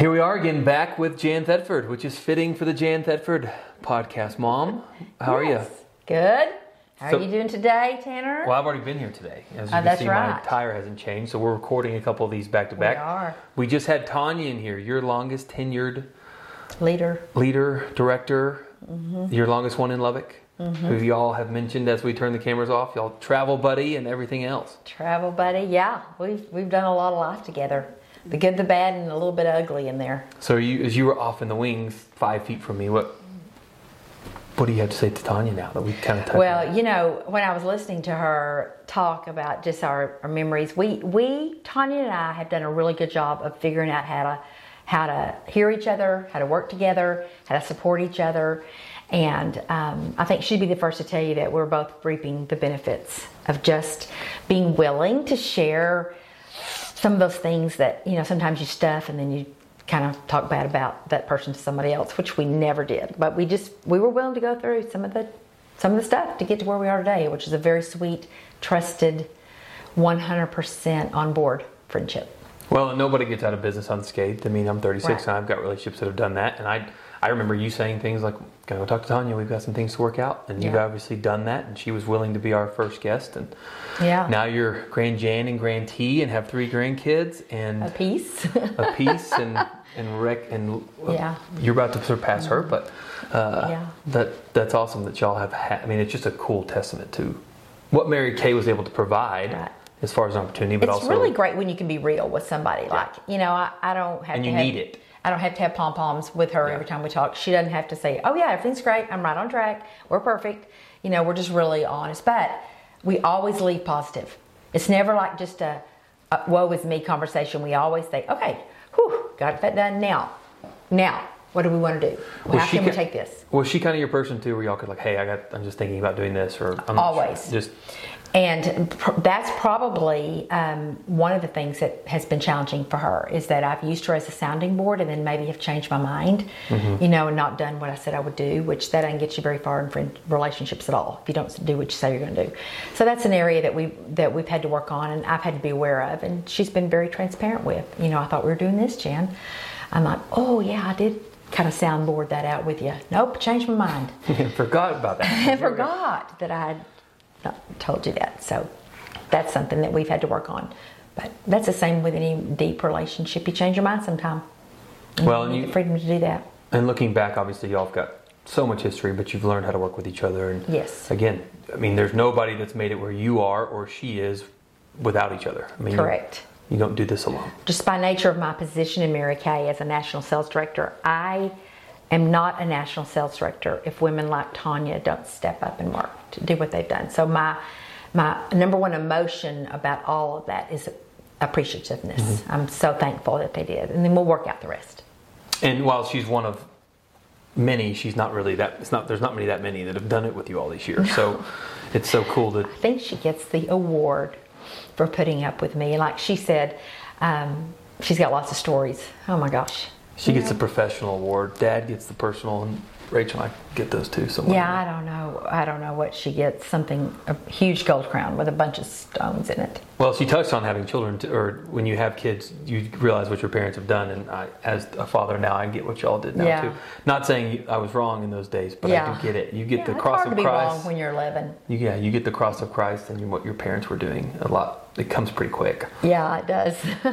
Here we are again, back with Jan Thetford, which is fitting for the Jan Thetford podcast. Mom, how are you? Good. How So- are you doing today, Tanner? Well, I've already been here today. As you Oh, can that's see, my right. tire hasn't changed, so we're recording a couple of these back to back. are. We just had Tanya in here, your longest tenured Leader. leader, director, Mm-hmm. your longest one in Lubbock, who y'all have mentioned as we turn the cameras off. Y'all travel buddy and everything else. Travel buddy. Yeah, we've we've done a lot of life together. The good, the bad, and a little bit ugly in there. So you, as you were off in the wings, five feet from me, what what do you have to say to Tanya now that we kind of? Well, you know, when I was listening to her talk about just our, our memories, we we Tanya and I have done a really good job of figuring out how to how to hear each other, how to work together, how to support each other, and um, I think she'd be the first to tell you that we're both reaping the benefits of just being willing to share some of those things that you know sometimes you stuff and then you kind of talk bad about that person to somebody else which we never did but we just we were willing to go through some of the some of the stuff to get to where we are today which is a very sweet trusted 100% on board friendship Well, nobody gets out of business unscathed. I mean, I'm 36 Right. and I've got relationships that have done that. And I, I remember you saying things like, "Can I go talk to Tanya? We've got some things to work out." And you've obviously done that. And she was willing to be our first guest. And yeah now you're Grand Jan and Grand T and have three grandkids and a piece a piece and and rec and uh, Yeah. you're about to surpass her. But uh, Yeah. that that's awesome that y'all have. Ha- I mean, it's just a cool testament to what Mary Kay was able to provide Right. as far as opportunity, but it's also really great when you can be real with somebody like you know i, I don't have And you have, need it. I don't have to have pom-poms with her Yeah. every time we talk. She doesn't have to say oh yeah everything's great. I'm right on track. We're perfect. You know we're just really honest. But we always leave positive. It's never like just a, a woe is me conversation. We always say okay whew got that done. Now now what do we want to do Was how she can we take this? Was she kind of your person too, where y'all could like, hey, I got, I'm just thinking about doing this, or I'm. Always. just And pr- that's probably um, one of the things that has been challenging for her is that I've used her as a sounding board and then maybe have changed my mind, Mm-hmm. you know, and not done what I said I would do, which that doesn't get you very far in friend relationships at all if you don't do what you say you're going to do. So that's an area that we that we've had to work on and I've had to be aware of, and she's been very transparent with. You know, I thought we were doing this, Jan. I'm like, oh yeah, I did kind of soundboard that out with you. Nope, changed my mind. forgot about that. Forgot that I had not told you that. So that's something that we've had to work on. But that's the same with any deep relationship. You change your mind sometime. Well, You and need you, the freedom to do that. and looking back, obviously, y'all have got so much history, but you've learned how to work with each other. And Yes. again, I mean, there's nobody that's made it where you are or she is without each other. I mean, you- Correct. You, don't do this alone. Just by nature of my position in Mary Kay as a national sales director, I am not a national sales director if women like Tanya don't step up and work to do what they've done. So my my number one emotion about all of that is appreciativeness. Mm-hmm. I'm so thankful that they did. And then we'll work out the rest. And while she's one of many, she's not really that. It's not. There's not many that many that have done it with you all these years. So it's so cool that I think she gets the award for putting up with me. Like she said, um, she's got lots of stories. Oh my gosh. she gets the professional award. Dad gets the personal, and Rachel and I get those too. Somewhere. Yeah, I don't know. I don't know what she gets. Something a huge gold crown with a bunch of stones in it. Well, she touched on having children, t or when you have kids, you realize what your parents have done. And I, as a father now, I get what y'all did now Yeah. too. Not saying I was wrong in those days, but I do get it. You get Yeah, the it's cross hard of to be Christ. wrong when you're 11. You- yeah, you get the cross of Christ, and you, what your parents were doing a lot. It comes pretty quick. Yeah, it does. All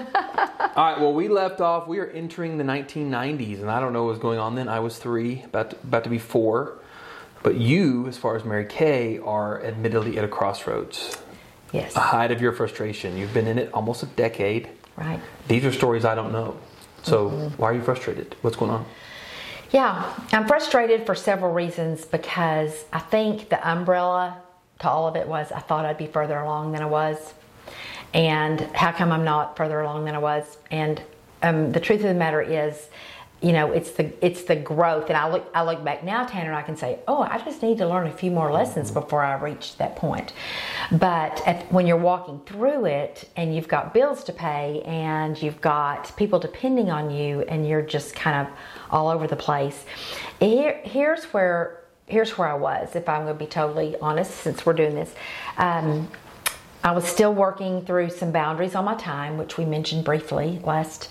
right. Well, we left off. We are entering the 1990s, and I don't know what was going on then. I was three, about to, about to be four. But you, as far as Mary Kay, are admittedly at a crossroads. yes. A height of your frustration. You've been in it almost a decade. Right. These are stories I don't know. So Mm-hmm. why are you frustrated? What's going on? Yeah, I'm frustrated for several reasons because I think the umbrella to all of it was I thought I'd be further along than I was. And how come I'm not further along than I was? And um, the truth of the matter is, you know, it's the it's the growth. And I look I look back now, Tanner, and I can say, oh, I just need to learn a few more lessons before I reach that point. But at, when you're walking through it, and you've got bills to pay, and you've got people depending on you, and you're just kind of all over the place. Here, here's where here's where I was. If I'm going to be totally honest, since we're doing this. Um, I was still working through some boundaries on my time, which we mentioned briefly last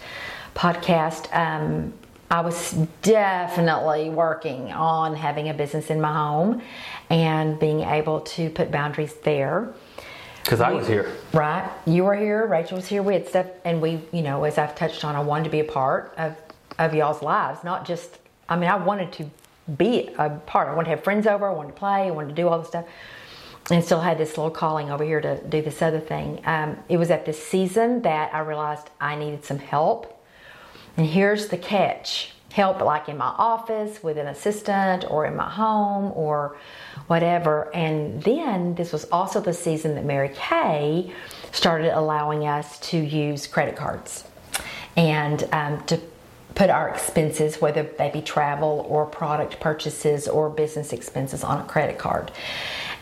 podcast, um, I was definitely working on having a business in my home and being able to put boundaries there. Because I was here. Right. You were here, Rachel was here, we had stuff, and we, you know, as I've touched on, I wanted to be a part of, of y'all's lives, not just, I mean, I wanted to be a part. I wanted to have friends over, I wanted to play, I wanted to do all this stuff. And still had this little calling over here to do this other thing. Um, it was at this season that I realized I needed some help. And here's the catch help, like in my office with an assistant or in my home or whatever. And then this was also the season that Mary Kay started allowing us to use credit cards and um, to put our expenses, whether they be travel or product purchases or business expenses, on a credit card.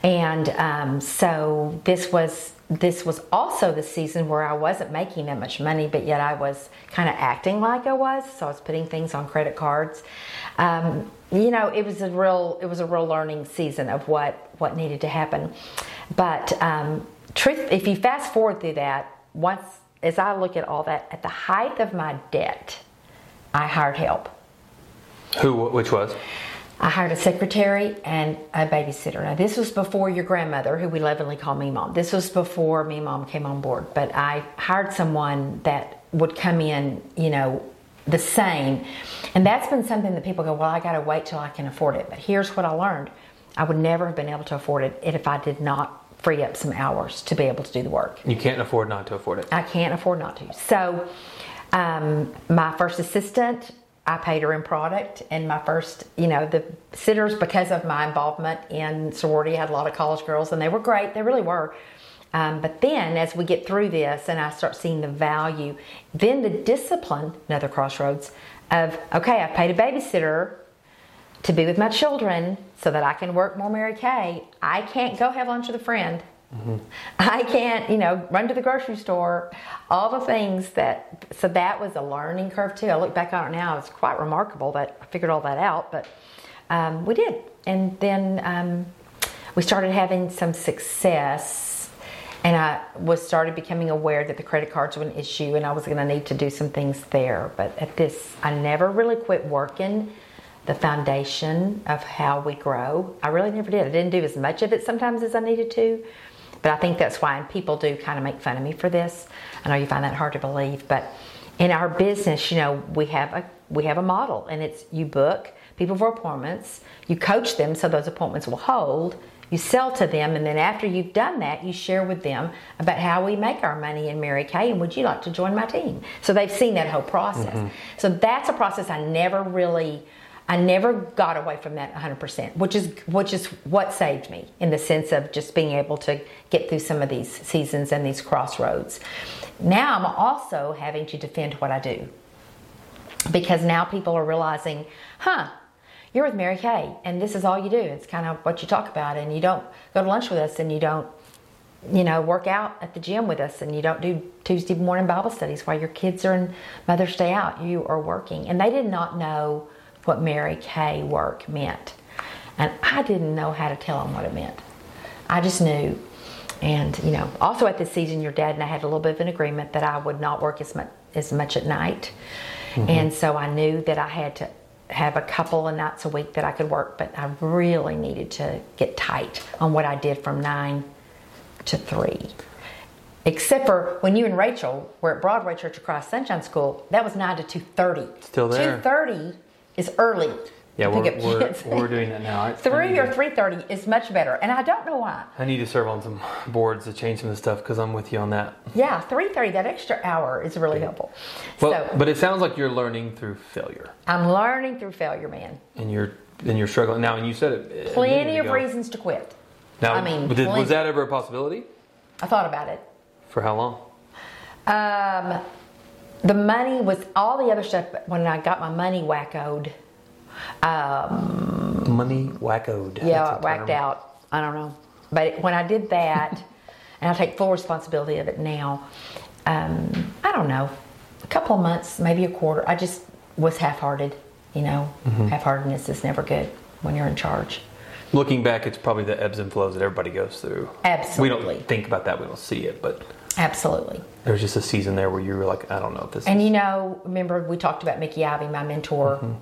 And um, so this was this was also the season where I wasn't making that much money, but yet I was kind of acting like I was. So I was putting things on credit cards. Um, you know, it was a real it was a real learning season of what what needed to happen. But um, truth, if you fast forward through that, once as I look at all that, at the height of my debt, I hired help. Who? Which was? I hired a secretary and a babysitter. Now, this was before your grandmother, who we lovingly call me mom. This was before me mom came on board. But I hired someone that would come in, you know, the same. And that's been something that people go, well, I got to wait till I can afford it. But here's what I learned I would never have been able to afford it if I did not free up some hours to be able to do the work. You can't afford not to afford it. I can't afford not to. So, um, my first assistant, I paid her in product, and my first, you know, the sitters because of my involvement in sorority I had a lot of college girls, and they were great. They really were. Um, but then, as we get through this, and I start seeing the value, then the discipline, another crossroads, of okay, I've paid a babysitter to be with my children so that I can work more Mary Kay. I can't go have lunch with a friend. Mm-hmm. I can't, you know, run to the grocery store, all the things that, so that was a learning curve too. I look back on it now, it's quite remarkable that I figured all that out, but um, we did. And then um, we started having some success, and I was started becoming aware that the credit cards were an issue and I was going to need to do some things there. But at this, I never really quit working the foundation of how we grow. I really never did. I didn't do as much of it sometimes as I needed to. But I think that's why, and people do kind of make fun of me for this. I know you find that hard to believe, but in our business, you know, we have a we have a model, and it's you book people for appointments, you coach them so those appointments will hold, you sell to them, and then after you've done that, you share with them about how we make our money in Mary Kay, and would you like to join my team? So they've seen that whole process. Mm-hmm. So that's a process I never really I never got away from that 100%, which is which is what saved me in the sense of just being able to get through some of these seasons and these crossroads. Now I'm also having to defend what I do. Because now people are realizing, "Huh, you're with Mary Kay and this is all you do. It's kind of what you talk about and you don't go to lunch with us and you don't you know, work out at the gym with us and you don't do Tuesday morning Bible studies while your kids are in Mother's Day out. You are working. And they did not know what Mary Kay work meant. And I didn't know how to tell them what it meant. I just knew. And, you know, also at this season, your dad and I had a little bit of an agreement that I would not work as much, as much at night. Mm-hmm. And so I knew that I had to have a couple of nights a week that I could work, but I really needed to get tight on what I did from nine to three. Except for when you and Rachel were at Broadway Church of Christ Sunshine School, that was nine to two thirty. Still there. Two thirty is early. Yeah, we're, we're, we're, doing that now. Three or three thirty is much better, and I don't know why. I need to serve on some boards to change some of the stuff because I'm with you on that. Yeah, three thirty. That extra hour is really helpful. Well, so, but it sounds like you're learning through failure. I'm learning through failure, man. And you're and you're struggling now. And you said it. Plenty of reasons to quit. Now, I mean, did, was that ever a possibility? I thought about it. For how long? Um, the money was all the other stuff. When I got my money wackoed um, Money wackoed. Yeah, whacked out. I don't know. But when I did that, and I take full responsibility of it now, um, I don't know, a couple of months, maybe a quarter, I just was half hearted. You know, mm-hmm. half heartedness is never good when you're in charge. Looking back, it's probably the ebbs and flows that everybody goes through. Absolutely. We don't think about that, we don't see it, but. Absolutely. There was just a season there where you were like, I don't know if this. And is, you know, remember we talked about Mickey Ivy, my mentor, mm-hmm.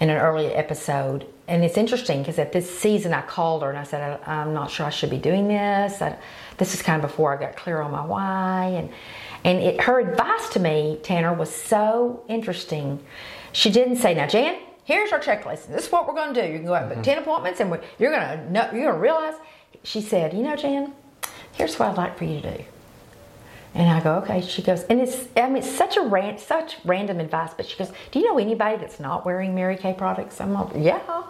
in an earlier episode. And it's interesting because at this season I called her and I said, I, I'm not sure I should be doing this. I, this is kind of before I got clear on my why. And, and it, her advice to me, Tanner, was so interesting. She didn't say, Now, Jan, here's our checklist. This is what we're going to do. You can go out and book mm-hmm. 10 appointments and you're going to know, you're going to realize. She said, You know, Jan, here's what I'd like for you to do. And I go, okay. She goes, and it's, I mean, it's such a ran, such random advice. But she goes, do you know anybody that's not wearing Mary Kay products? I'm like, yeah,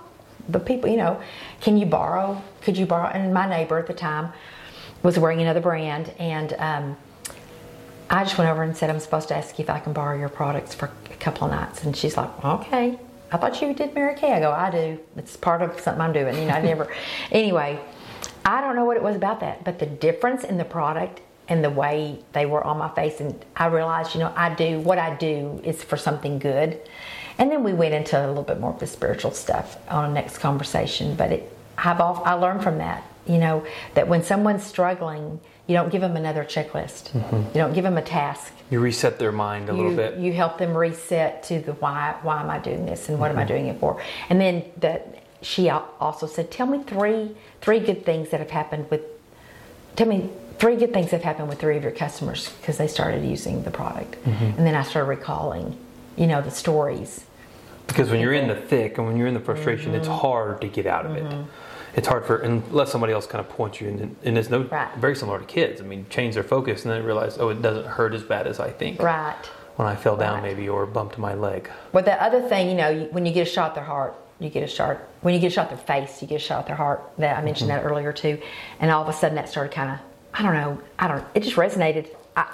the people, you know, can you borrow? Could you borrow? And my neighbor at the time was wearing another brand, and um, I just went over and said, I'm supposed to ask you if I can borrow your products for a couple of nights. And she's like, okay. I thought you did Mary Kay. I go, I do. It's part of something I'm doing. You know, I never. anyway, I don't know what it was about that, but the difference in the product and the way they were on my face, and I realized, you know, I do what I do is for something good. And then we went into a little bit more of the spiritual stuff on the next conversation. But it, I've all, I learned from that, you know, that when someone's struggling, you don't give them another checklist. Mm-hmm. You don't give them a task you reset their mind a little bit. you help them reset to the why why am I doing this and what am I mm-hmm. doing it for and then that she also said tell me three three good things that have happened with tell me three good things have happened with three of your customers because they started using the product mm-hmm. and then I started recalling you know the stories Because when you're in the thick and when you're in the frustration, it's Mm-hmm. hard to get out of it. Mm-hmm. It's hard for unless somebody else kind of points you in, and it's no Right. very similar to kids. I mean, change their focus and then realize, oh, it doesn't hurt as bad as I think. right When I fell down, Right. maybe or bumped my leg. Well, the other thing, you know, when you get a shot at their heart, you get a shot. When you get a shot at their face, you get a shot at their heart. That I mentioned mm-hmm. that earlier too. And all of a sudden, that started kind of, I don't know, I don't. It just resonated. I,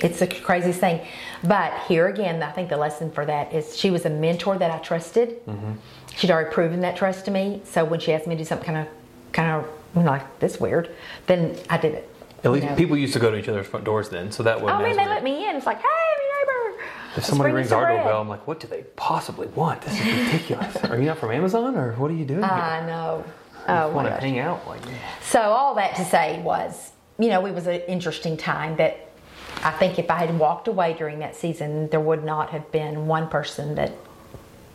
it's the craziest thing. But here again, I think the lesson for that is she was a mentor that I trusted. Mm-hmm. She'd already proven that trust to me. So when she asked me to do something kind of, kind of, you know, like this weird, then I did it. At least know. people used to go to each other's front doors then, so that Oh wouldn't. man, as they weird. let me in. It's like, hey, my neighbor. If somebody rings our doorbell, I'm like, what do they possibly want? This is ridiculous. Are you not from Amazon or what are you doing? I know. Oh just want to hang out like that. So all that to say was, you know, it was an interesting time that I think if I had walked away during that season, there would not have been one person that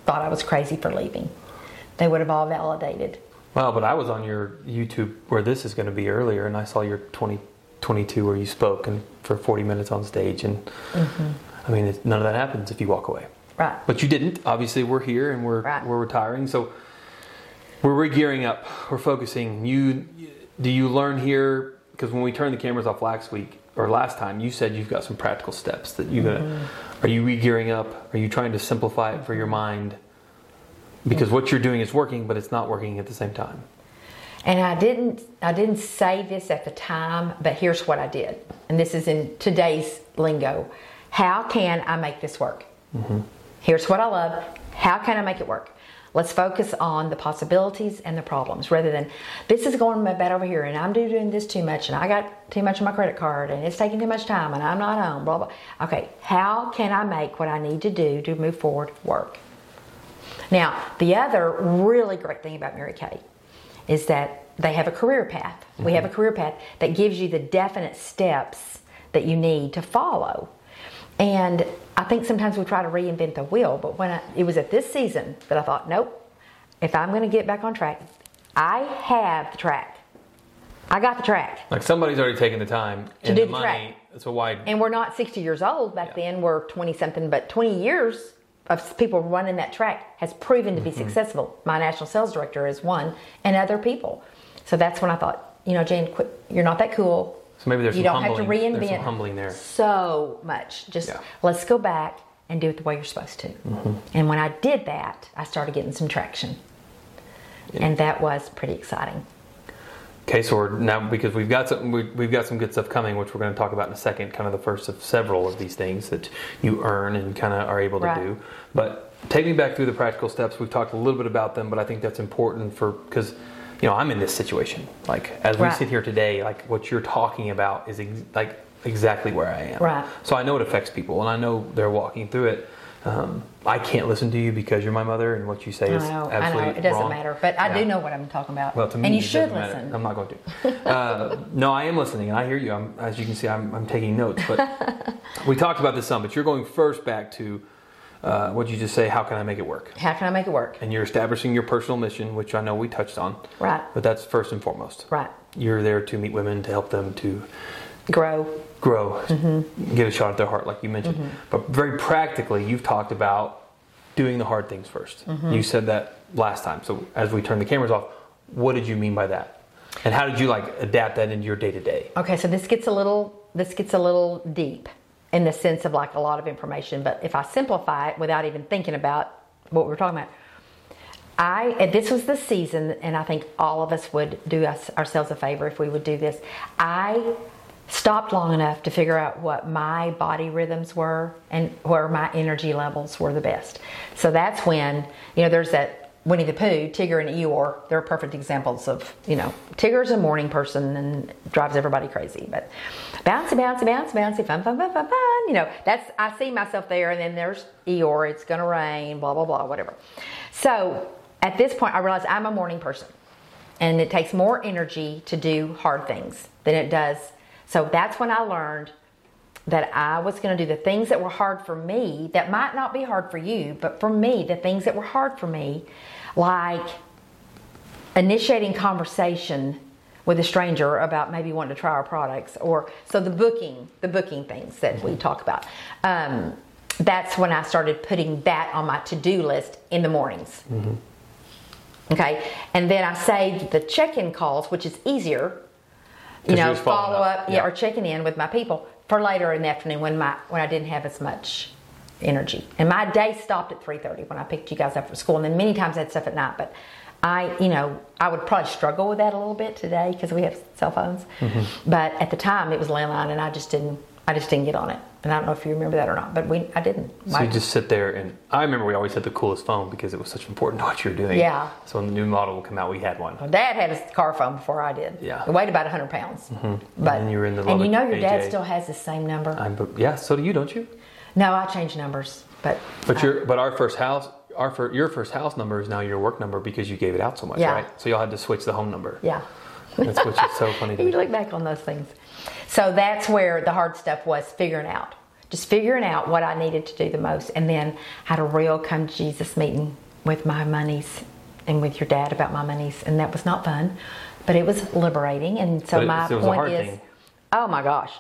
thought I was crazy for leaving. They would have all validated. Well, but I was on your YouTube where this is going to be earlier, and I saw your 2022 where you spoke and for 40 minutes on stage, and mm-hmm. I mean, none of that happens if you walk away. Right. But you didn't. Obviously, we're here and we're Right. we're retiring, so we're re-gearing up. We're focusing. You do you learn here because when we turned the cameras off last week or last time, you said you've got some practical steps that you're gonna. Mm-hmm. Are you re-gearing up? Are you trying to simplify it for your mind? Because what you're doing is working, but it's not working at the same time. And I didn't I didn't say this at the time, but here's what I did. And this is in today's lingo. How can I make this work? Mm-hmm. Here's what I love. How can I make it work? Let's focus on the possibilities and the problems rather than this is going bad over here and I'm doing this too much and I got too much on my credit card and it's taking too much time and I'm not home, blah, blah. Okay, how can I make what I need to do to move forward work? Now, the other really great thing about Mary Kay is that they have a career path. We have mm-hmm. a career path that gives you the definite steps that you need to follow. And I think sometimes we try to reinvent the wheel, but when I, it was at this season that I thought, nope, if I'm going to get back on track, I have the track. I got the track. Like somebody's already taken the time To and do the the money. track. So why? And we're not 60 years old. Back then, we're 20 something, but 20 years of people running that track has proven to be mm-hmm. successful. My national sales director is one, and other people. So that's when I thought, you know, Jane, quit. You're not that cool. So maybe there's you some don't have to reinvent there's humbling there. so much. Just Yeah. let's go back and do it the way you're supposed to. Mm-hmm. And when I did that, I started getting some traction, and that was pretty exciting. Okay, so we're now because we've got some we, we've got some good stuff coming, which we're going to talk about in a second. Kind of the first of several of these things that you earn and kind of are able to Right. do. But take me back through the practical steps. We've talked a little bit about them, but I think that's important for because you know I'm in this situation. Like as we sit here today, like what you're talking about is ex- like exactly where I am. Right. So I know it affects people, and I know they're walking through it. um, I can't listen to you because you're my mother and what you say is know, I know. It doesn't wrong. matter, but I Yeah. do know what I'm talking about. Well, to me, and you should doesn't matter. listen. I'm not going to. Uh, no, I am listening, and I hear you. I'm, as you can see, I'm, I'm taking notes. But we talked about this some. But you're going first back to uh, what you just say. How can I make it work? How can I make it work? And you're establishing your personal mission, which I know we touched on. Right. But that's first and foremost. Right. You're there to meet women to help them to Grow. grow, Mm-hmm. get a shot at their heart, like you mentioned. But very practically, you've talked about doing the hard things 1st Mm-hmm. You said that last time. So as we turn the cameras off, what did you mean by that? And how did you like adapt that into your day to day? Okay, so this gets a little this gets a little deep in the sense of like a lot of information, but if I simplify it without even thinking about what we're talking about, I this was the season, and I think all of us would do us ourselves a favor if we would do this. I stopped long enough to figure out what my body rhythms were and where my energy levels were the best. So that's when you know there's that Winnie the Pooh, Tigger, and Eeyore. They're perfect examples of you know Tigger's a morning person and drives everybody crazy, but bouncy, bouncy, bouncy, bouncy, fun, fun, fun, fun, fun. You know that's I see myself there, and then there's Eeyore. It's gonna rain, blah blah blah, whatever. So at this point, I realized I'm a morning person and it takes more energy to do hard things than it does. So that's when I learned that I was going to do the things that were hard for me that might not be hard for you, but for me, the things that were hard for me, like initiating conversation with a stranger about maybe wanting to try our products or so the booking the booking things that we talk about um, that's when i started putting that on my to-do list in the mornings Okay, and then I saved the check-in calls, which is easier. you know, you're just following follow up, up, yeah, yeah. or checking in with my people for later in the afternoon when my when I didn't have as much energy. And my day stopped at three thirty when I picked you guys up from school, and then many times I had stuff at night. But I, you know, I would probably struggle with that a little bit today because we have cell phones. Mm-hmm. But at the time, it was landline, and I just didn't. I just didn't get on it. And I don't know if you remember that or not, but we, I didn't. So My- you just sit there and I remember we always had the coolest phone because it was such important to what you were doing. Yeah. So when the new model would come out, we had one. My dad had a car phone before I did. Yeah. It weighed about 100 pounds. Mm-hmm. But, And then you were in the And you know your dad still has the same number. I'm, yeah, so do you, don't you? no, I changed numbers. But, But your but our first house, our fir- your first house number is now your work number because you gave it out so much, Yeah. right? So y'all had to switch the home number. yeah. That's which is so funny to You me. look back on those things. So that's where the hard stuff was figuring out. Just figuring out what I needed to do the most. And then had a real come to Jesus meeting with my monies and with your dad about my monies. And that was not fun, but it was liberating. And so But my it was point is thing. oh my gosh.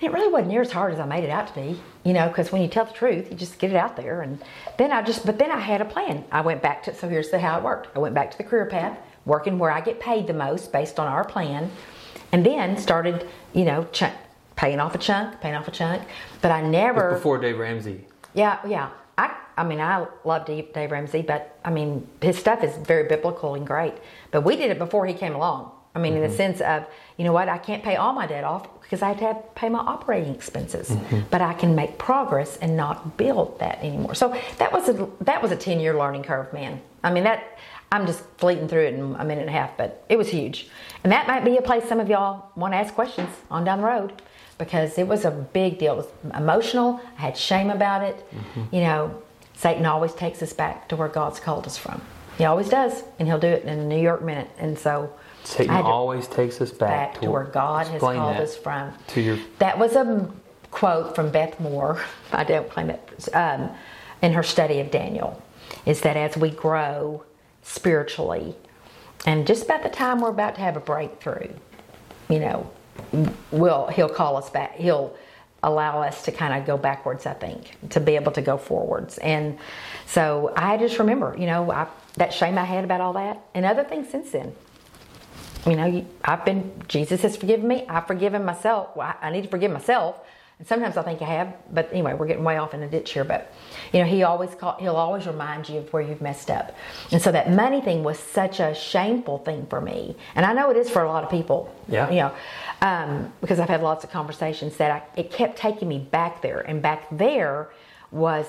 And it really wasn't near as hard as I made it out to be, you know, because when you tell the truth, you just get it out there. And then I just, but then I had a plan. I went back to, so here's the, how it worked. I went back to the career path, working where I get paid the most based on our plan, and then started, you know, ch- paying off a chunk, paying off a chunk. But I never, Before Dave Ramsey. yeah, yeah. I, I mean, I love Dave, Dave Ramsey, but I mean, his stuff is very biblical and great. But we did it before he came along. I mean, in the mm-hmm. sense of, you know what, I can't pay all my debt off because I have to have, pay my operating expenses. Mm-hmm. But I can make progress and not build that anymore. So that was a that was a ten year learning curve, man. I mean, that I'm just fleeting through it in a minute and a half, but it was huge. And that might be a place some of y'all want to ask questions on down the road because it was a big deal. It was emotional. I had shame about it. You know, Satan always takes us back to where God's called us from. He always does, and he'll do it in a New York minute. And so, Satan I had to- always takes us back, back to where God has called that us from. To your That was a quote from Beth Moore. I don't claim it. Um, in her study of Daniel, is that as we grow spiritually, and just about the time we're about to have a breakthrough, you know, will he'll call us back. He'll allow us to kind of go backwards. I think to be able to go forwards. And so I just remember, you know, I, that shame I had about all that, and other things since then you know, I've been, Jesus has forgiven me. I've forgiven myself. Well, I need to forgive myself. And sometimes I think I have, but anyway, we're getting way off in a ditch here. But, you know, he always call, he'll always remind you of where you've messed up. And so that money thing was such a shameful thing for me. And I know it is for a lot of people. Yeah. You know, um, because I've had lots of conversations that I, it kept taking me back there. And back there was,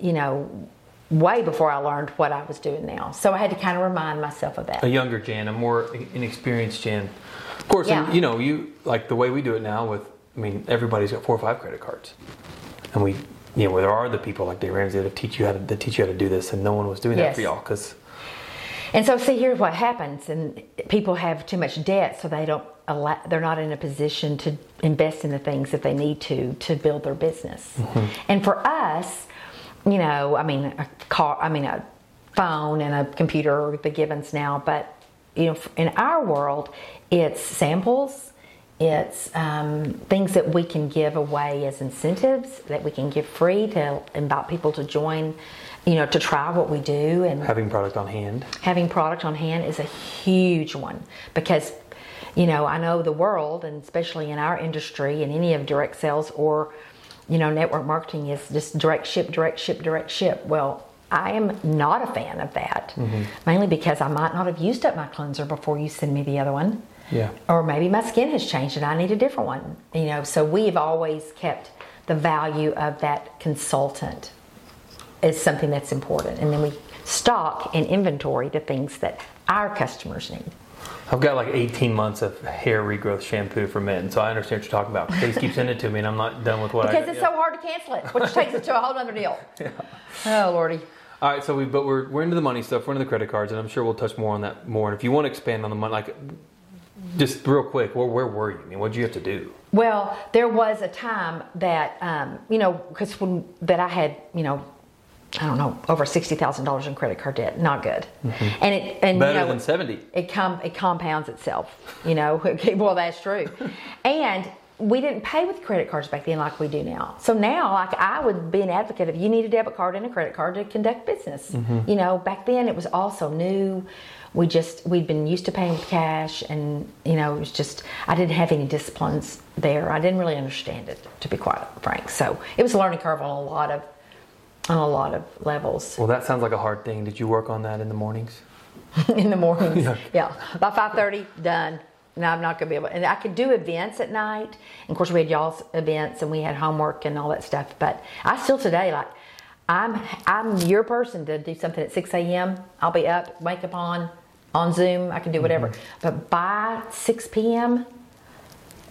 you know, way before I learned what I was doing now. So I had to kind of remind myself of that. a younger Jan, a more inexperienced Jan. Of course, Yeah. you know, you like the way we do it now with. I mean, everybody's got four or five credit cards. and we, you know, where there are the people like Dave Ramsey that teach you how to that teach you how to do this, and no one was doing that Yes. for y'all because And so, see, here's what happens, and people have too much debt, so they don't allow, they're not in a position to invest in the things that they need to to build their business. Mm-hmm. And for us, you know, I mean, a car, I mean, a phone and a computer are the givens now, but you know, in our world, it's samples. It's um, things that we can give away as incentives that we can give free to invite people to join, you know, to try what we do. And having product on hand. having product on hand is a huge one because you know i know the world and especially in our industry and any of direct sales or you know network marketing is just direct ship direct ship direct ship. Well i am not a fan of that mainly because i might not have used up my cleanser before you send me the other one Yeah. or maybe my skin has changed and I need a different one. You know, so we've always kept the value of that consultant is something that's important, and then we stock and inventory the things that our customers need. I've got like 18 months of hair regrowth shampoo for men, so I understand what you're talking about. Please keep sending it to me, and I'm not done with what Because I it's so hard to cancel it, which takes it to a whole other deal. Yeah. Oh lordy. All right, so we but we're we're into the money stuff. We're into the credit cards, and I'm sure we'll touch more on that more. And if you want to expand on the money, like just real quick, where where were you? I mean, what did you have to do? Well, there was a time that um, you know, because when that I had, you know, I don't know, over sixty thousand dollars in credit card debt. Not good. And it and Mm-hmm. Better you know, than 70. It com it compounds itself. You know, well that's true. And we didn't pay with credit cards back then like we do now. So now, like I would be an advocate of you need a debit card and a credit card to conduct business. Mm-hmm. You know, back then it was also new. We just we'd been used to paying with cash, and you know it was just I didn't have any disciplines there. I didn't really understand it, to be quite frank. So it was a learning curve on a lot of on a lot of levels Well, that sounds like a hard thing. Did you work on that in the mornings? in the mornings. Yeah. Yeah, by five thirty, done. No, I'm not gonna be able. And I could do events at night. And of course, we had y'all's events, and we had homework and all that stuff. But I still today like. I'm I'm your person to do something at 6 a.m. I'll be up, makeup on, on Zoom. I can do whatever. Mm-hmm. But by 6 p.m.,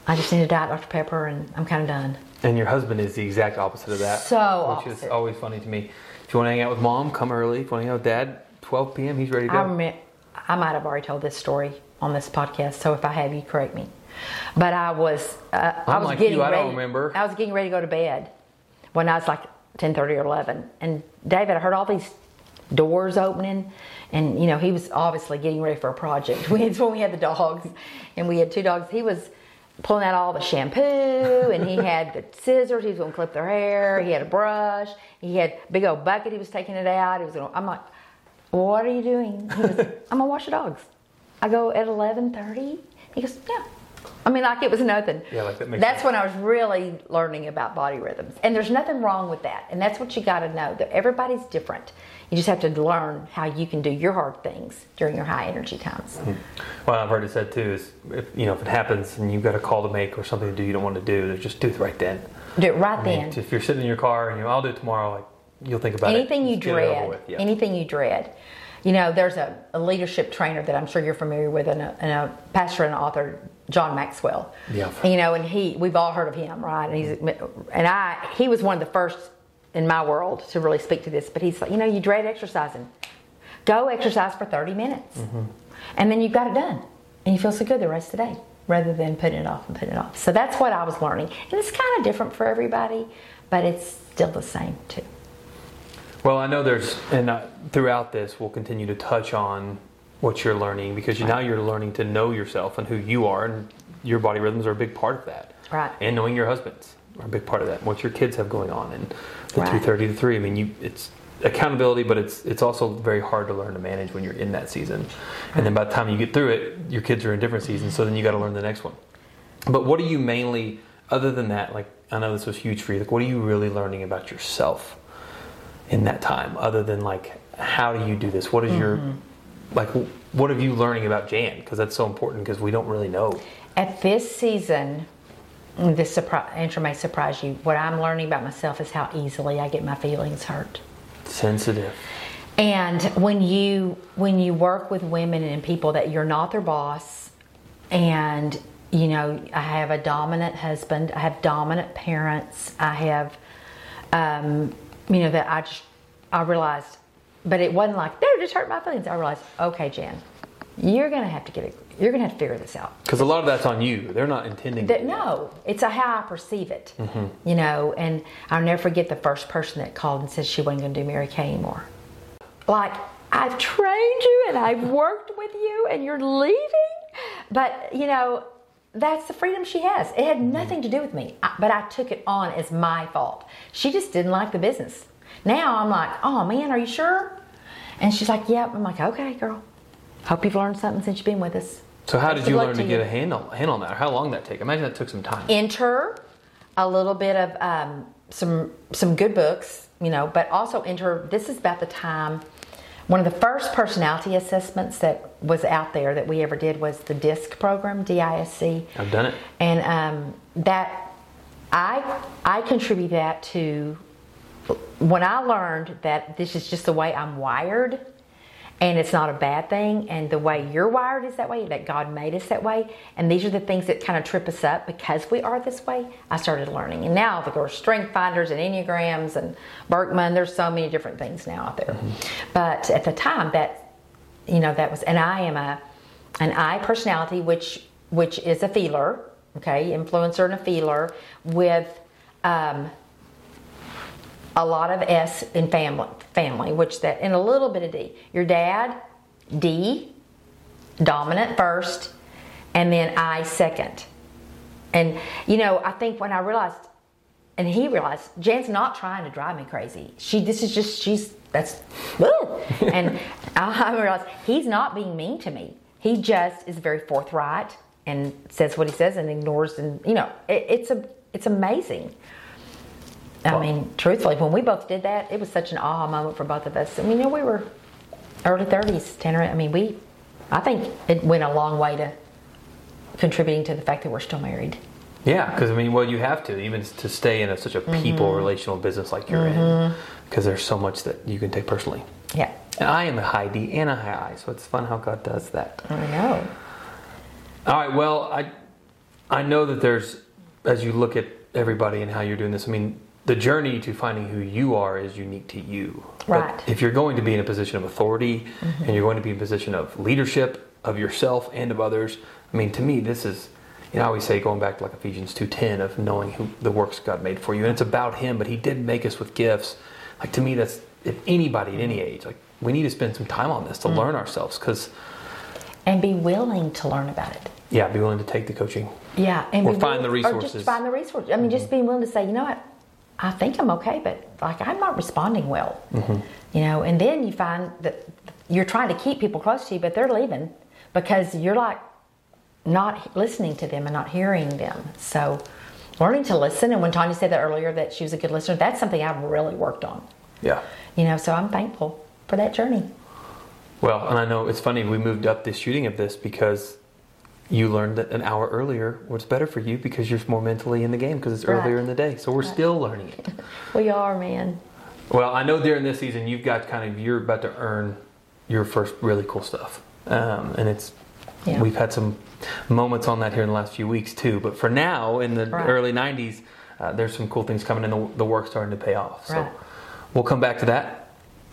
I just need a diet Dr Pepper, and I'm kind of done. And your husband is the exact opposite of that. So which is always funny to me. If you want to hang out with mom, come early. If you want to hang out with dad, 12 p.m. He's ready to go. I remember, I might have already told this story on this podcast, so if I have, you correct me. But I was, uh, I was getting you, I ready. don't remember. I was getting ready to go to bed when I was like ten thirty or eleven, and David, I heard all these doors opening, and you know he was obviously getting ready for a project. We it's when we had the dogs, and we had two dogs. He was pulling out all the shampoo, and he had the scissors. He was going to clip their hair. He had a brush. He had a big old bucket. He was taking it out. He was going. I'm like, what are you doing? He goes, I'm gonna wash the dogs. I go at eleven thirty. He goes, yeah. I mean, like it was nothing. Yeah, like that makes That's sense. when I was really learning about body rhythms, and there's nothing wrong with that. And that's what you got to know that everybody's different. You just have to learn how you can do your hard things during your high energy times. Hmm. Well, I've heard it said too is if you know if it happens and you've got a call to make or something to do you don't want to do, just do it right then. Do it right I mean, then. if you're sitting in your car and you I'll do it tomorrow, like you'll think about anything it. you Just get it over dread with, yeah. anything you dread you know there's a, a leadership trainer that i'm sure you're familiar with and a, and a pastor and author john maxwell. Yeah. you know and he we've all heard of him right? And he's and i he was one of the first in my world to really speak to this but he's like you know you dread exercising. Go exercise for 30 minutes Mm-hmm. and then you've got it done and you feel so good the rest of the day rather than putting it off and putting it off. So that's what i was learning and it's kind of different for everybody but it's still the same too Well, I know there's, and uh, throughout this, we'll continue to touch on what you're learning because you, now you're learning to know yourself and who you are, and your body rhythms are a big part of that. Right. And knowing your husband's are a big part of that. What your kids have going on, and the Right. two thirty to three. I mean, you it's accountability, but it's it's also very hard to learn to manage when you're in that season. And then by the time you get through it, your kids are in different seasons, so then you got to learn the next one. But what are you mainly, other than that? Like I know this was huge for you. Like, what are you really learning about yourself? In that time other than like how do you do this what is your like what are you learning about jan because that's so important because we don't really know At this season, this surpri- answer may surprise you. What I'm learning about myself is how easily I get my feelings hurt. sensitive And when you when you work with women and people that you're not their boss, and you know I have a dominant husband, I have dominant parents, I have um, you know, that I just, I realized, but it wasn't like, they're just hurt my feelings. I realized, okay, Jan, you're going to have to get it, you're going to have to figure this out. Because a lot of that's on you. They're not intending. That no, it's a how I perceive it, mm-hmm. you know. And I'll never forget the first person that called and said she wasn't going to do Mary Kay anymore. Like I've trained you and I've worked with you, and you're leaving. But you know, that's the freedom she has. It had nothing to do with me, but I took it on as my fault. She just didn't like the business. Now I'm like, oh man, are you sure? And she's like, yep. I'm like, okay, girl. Hope you've learned something since you've been with us. So how did you learn to get a handle handle on that? Or how long did that take? Imagine that took some time. enter a little bit of um, some some good books, you know, but also enter. This is about the time. One of the first personality assessments that was out there that we ever did was the DISC program, D-I-S-C, I've done it. and um, that I I contribute that to when I learned that this is just the way I'm wired and it's not a bad thing. And the way you're wired is that way that God made us that way. And these are the things that kind of trip us up because we are this way. I started learning. And now of course strength finders and enneagrams and Birkman there's so many different things now out there. But at the time that you know that was and I am a an I personality which which is a feeler okay? Influencer and a feeler with um, a lot of S in family, family, which that, and a little bit of D. Your dad, D, dominant first, and then I second. And you know, I think when I realized, and he realized, Jan's not trying to drive me crazy. She, this is just, she's, that's, woo. and I realized he's not being mean to me. He just is very forthright and says what he says and ignores, and you know, it, it's a, it's amazing. I mean, truthfully, when we both did that, it was such an aha moment for both of us. I mean, you know, we were early 30s, Tanner. I mean, we, I think it went a long way to contributing to the fact that we're still married. Yeah, because I mean, well, you have to even to stay in a, such a Mm-hmm. people relational business like you're in, because there's so much that you can take personally. Yeah, And I am a high D and a high I, so it's fun how God does that. I know. All right, well, I I know that there's as you look at everybody and how you're doing this. I mean, the journey to finding who you are is unique to you. Right. Mm-hmm. if you're going to be in a position of authority and you're going to be in a position of leadership of yourself and of others, I mean, to me, this is. You know, I always say going back to like Ephesians two ten of knowing who the works God made for you, and it's about Him. But He did make us with gifts. Like to me, that's if anybody at any age, like we need to spend some time on this to learn ourselves, because And be willing to learn about it. yeah, be willing to take the coaching. Yeah, and Or find the willing- Or resources. just find the resources. I mean, just being willing to say, you know what, I think I'm okay, but like I'm not responding well. Mm-hmm. You know, and then you find that you're trying to keep people close to you, but they're leaving because you're like not listening to them and not hearing them. So, learning to listen. And when Tanya said that earlier, that she was a good listener, that's something I've really worked on. Yeah. You know, so I'm thankful for that journey. Well, and I know it's funny we moved up the shooting of this because you learned that an hour earlier was better for you because you're more mentally in the game because it's Right. earlier in the day. So we're still learning it. We are, man. Well, I know during this season you've got kind of you're about to earn your first really cool stuff, um, and it's Yeah. we've had some moments on that here in the last few weeks too. But for now, in the Right. early '90s, uh, there's some cool things coming in the, the work starting to pay off. So Right. we'll come back to that.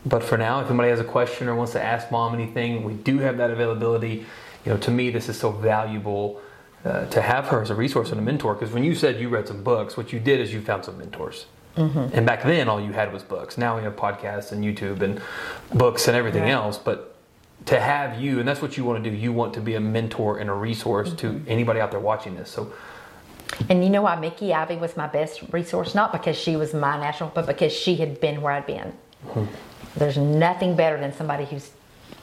But for now, if anybody has a question or wants to ask mom anything, we do have that availability. You know, to me, this is so valuable uh, to have her as a resource and a mentor. Because when you said you read some books, what you did is you found some mentors. Mm-hmm. And back then, all you had was books. Now we have podcasts and YouTube and books and everything Right. else. But to have you, and that's what you want to do, you want to be a mentor and a resource to mm-hmm. anybody out there watching this. So, And you know why Mickey Ivy was my best resource? Not because she was my national, but because she had been where I'd been. Mm-hmm. There's nothing better than somebody who's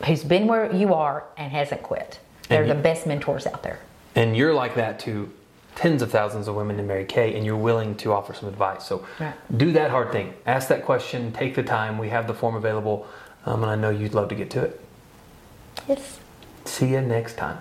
who's been where you are and hasn't quit. They're And the you- best mentors out there. and you're like that to tens of thousands of women in Mary Kay, and you're willing to offer some advice. So, Right. do that hard thing. Ask that question. Take the time. We have the form available, um, and I know you'd love to get to it. Yes. See you next time.